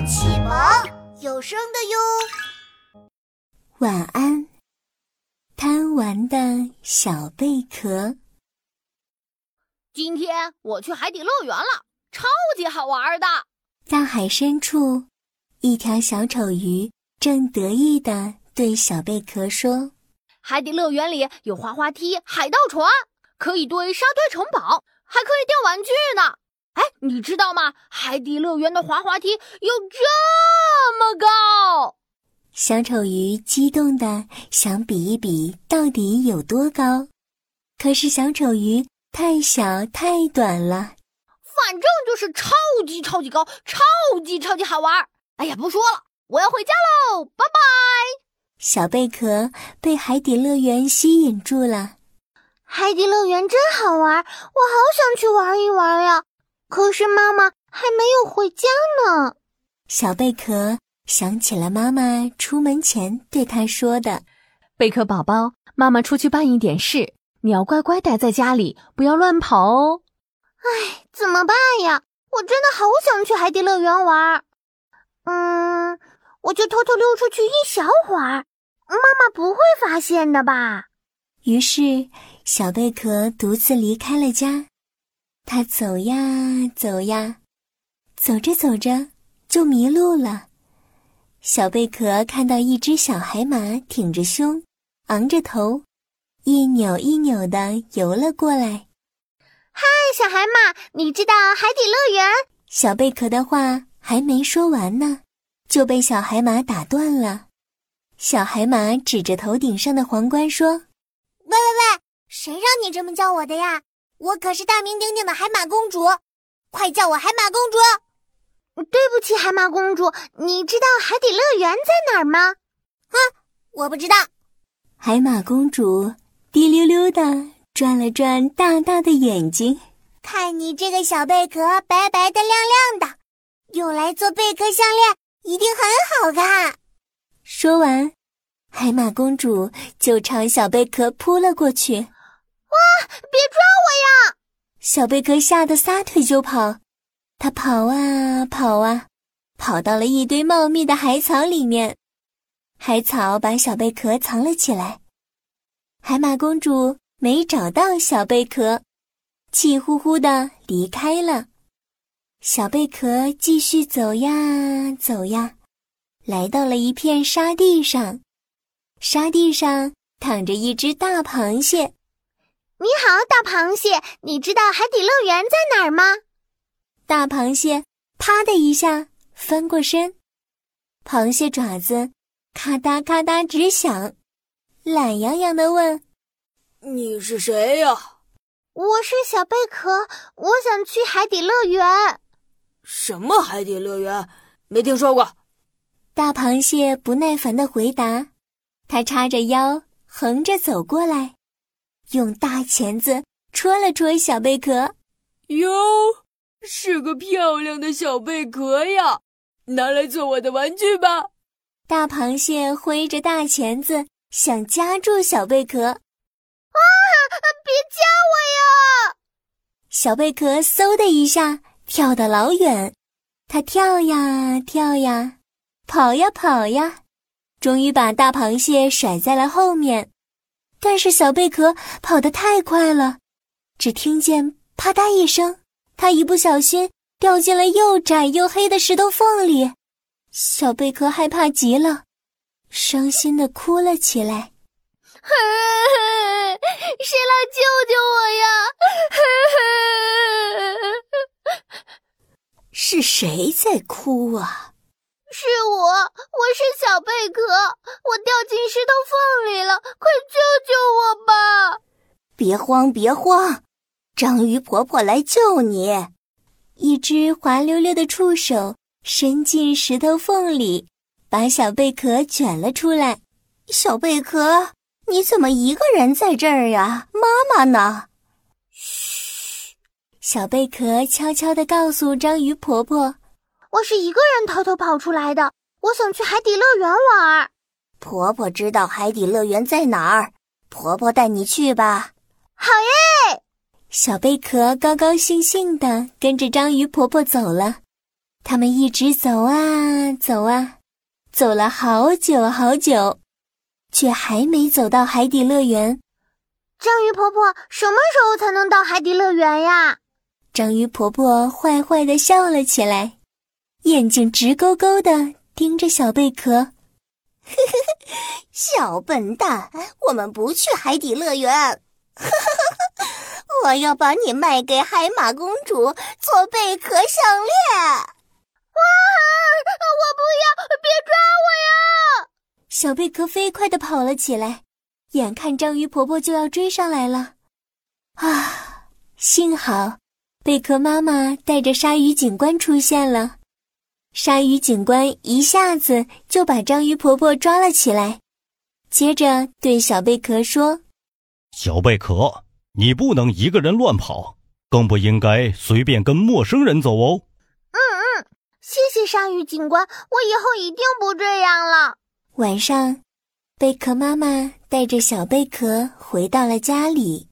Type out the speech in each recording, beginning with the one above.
启蒙有声的哟。晚安，贪玩的小贝壳。今天我去海底乐园了，超级好玩的。大海深处，一条小丑鱼正得意的对小贝壳说：“海底乐园里有滑滑梯、海盗船，可以堆沙堆城堡，还可以钓玩具呢。哎，你知道吗？海底乐园的滑滑梯有这么高！”小丑鱼激动的想比一比到底有多高，可是小丑鱼太小太短了。反正就是超级超级高，超级超级好玩。哎呀，不说了，我要回家喽，拜拜。小贝壳被海底乐园吸引住了。海底乐园真好玩，我好想去玩一玩呀！可是妈妈还没有回家呢。小贝壳想起了妈妈出门前对他说的：“贝壳宝宝，妈妈出去办一点事，你要乖乖待在家里，不要乱跑哦。”唉，怎么办呀？我真的好想去海底乐园玩。嗯，我就偷偷溜出去一小会儿，妈妈不会发现的吧？于是，小贝壳独自离开了家。他走呀走呀，走着走着就迷路了。小贝壳看到一只小海马挺着胸，昂着头，一扭一扭的游了过来。嗨，小海马，你知道海底乐园？小贝壳的话还没说完呢，就被小海马打断了。小海马指着头顶上的皇冠说：“喂喂喂，谁让你这么叫我的呀？我可是大名鼎鼎的海马公主，快叫我海马公主！”对不起，海马公主，你知道海底乐园在哪儿吗？哼，我不知道。海马公主滴溜溜的。转了转大大的眼睛，看你这个小贝壳，白白的、亮亮的，用来做贝壳项链一定很好看。说完，海马公主就朝小贝壳扑了过去。哇！别抓我呀！小贝壳吓得撒腿就跑，它跑啊跑啊，跑到了一堆茂密的海草里面。海草把小贝壳藏了起来。海马公主。没找到小贝壳，气呼呼的离开了。小贝壳继续走呀走呀，来到了一片沙地上。沙地上躺着一只大螃蟹。你好，大螃蟹，你知道海底乐园在哪儿吗？大螃蟹啪的一下翻过身，螃蟹爪子咔嗒咔嗒直响，懒洋洋的问。你是谁呀？我是小贝壳，我想去海底乐园。什么海底乐园？没听说过。大螃蟹不耐烦的回答。它叉着腰，横着走过来，用大钳子戳了戳小贝壳。哟，是个漂亮的小贝壳呀！拿来做我的玩具吧。大螃蟹挥着大钳子，想夹住小贝壳。啊！别夹我呀！小贝壳嗖的一下跳得老远，它跳呀跳呀，跑呀跑呀，终于把大螃蟹甩在了后面。但是小贝壳跑得太快了，只听见啪嗒一声，它一不小心掉进了又窄又黑的石头缝里。小贝壳害怕极了，伤心的哭了起来。谁来救救我呀？是谁在哭啊？是我，我是小贝壳，我掉进石头缝里了，快救救我吧！别慌，别慌，章鱼婆婆来救你。一只滑溜溜的触手伸进石头缝里，把小贝壳卷了出来。小贝壳。你怎么一个人在这儿呀？妈妈呢？嘘，小贝壳悄悄地告诉章鱼婆婆：“我是一个人偷偷跑出来的，我想去海底乐园玩。”婆婆知道海底乐园在哪儿，婆婆带你去吧。好耶！小贝壳高高兴兴地跟着章鱼婆婆走了。他们一直走啊走啊，走了好久好久，却还没走到海底乐园。章鱼婆婆，什么时候才能到海底乐园呀？章鱼婆婆坏坏的笑了起来，眼睛直勾勾的盯着小贝壳。小笨蛋，我们不去海底乐园。我要把你卖给海马公主做贝壳项链。哇！我不要，别抓我呀！小贝壳飞快的跑了起来，眼看章鱼婆婆就要追上来了。啊！幸好贝壳妈妈带着鲨鱼警官出现了。鲨鱼警官一下子就把章鱼婆婆抓了起来，接着对小贝壳说：“小贝壳，你不能一个人乱跑，更不应该随便跟陌生人走哦。”“嗯嗯，谢谢鲨鱼警官，我以后一定不这样了。”晚上，贝壳妈妈带着小贝壳回到了家里，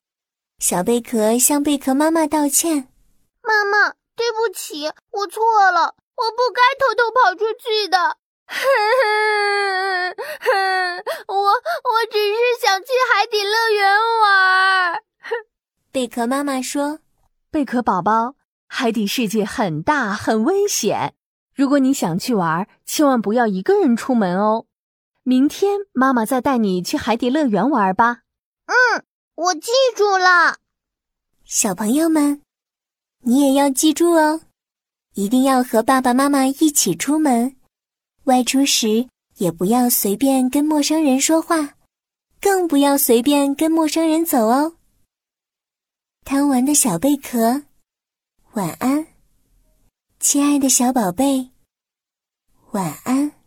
小贝壳向贝壳妈妈道歉：“妈妈，对不起，我错了。”我不该偷偷跑出去的，哼哼我我只是想去海底乐园玩。贝壳妈妈说：“贝壳宝宝，海底世界很大很危险，如果你想去玩，千万不要一个人出门哦。明天妈妈再带你去海底乐园玩吧。”嗯，我记住了。小朋友们，你也要记住哦。一定要和爸爸妈妈一起出门，外出时也不要随便跟陌生人说话，更不要随便跟陌生人走哦。贪玩的小贝壳，晚安，亲爱的小宝贝，晚安。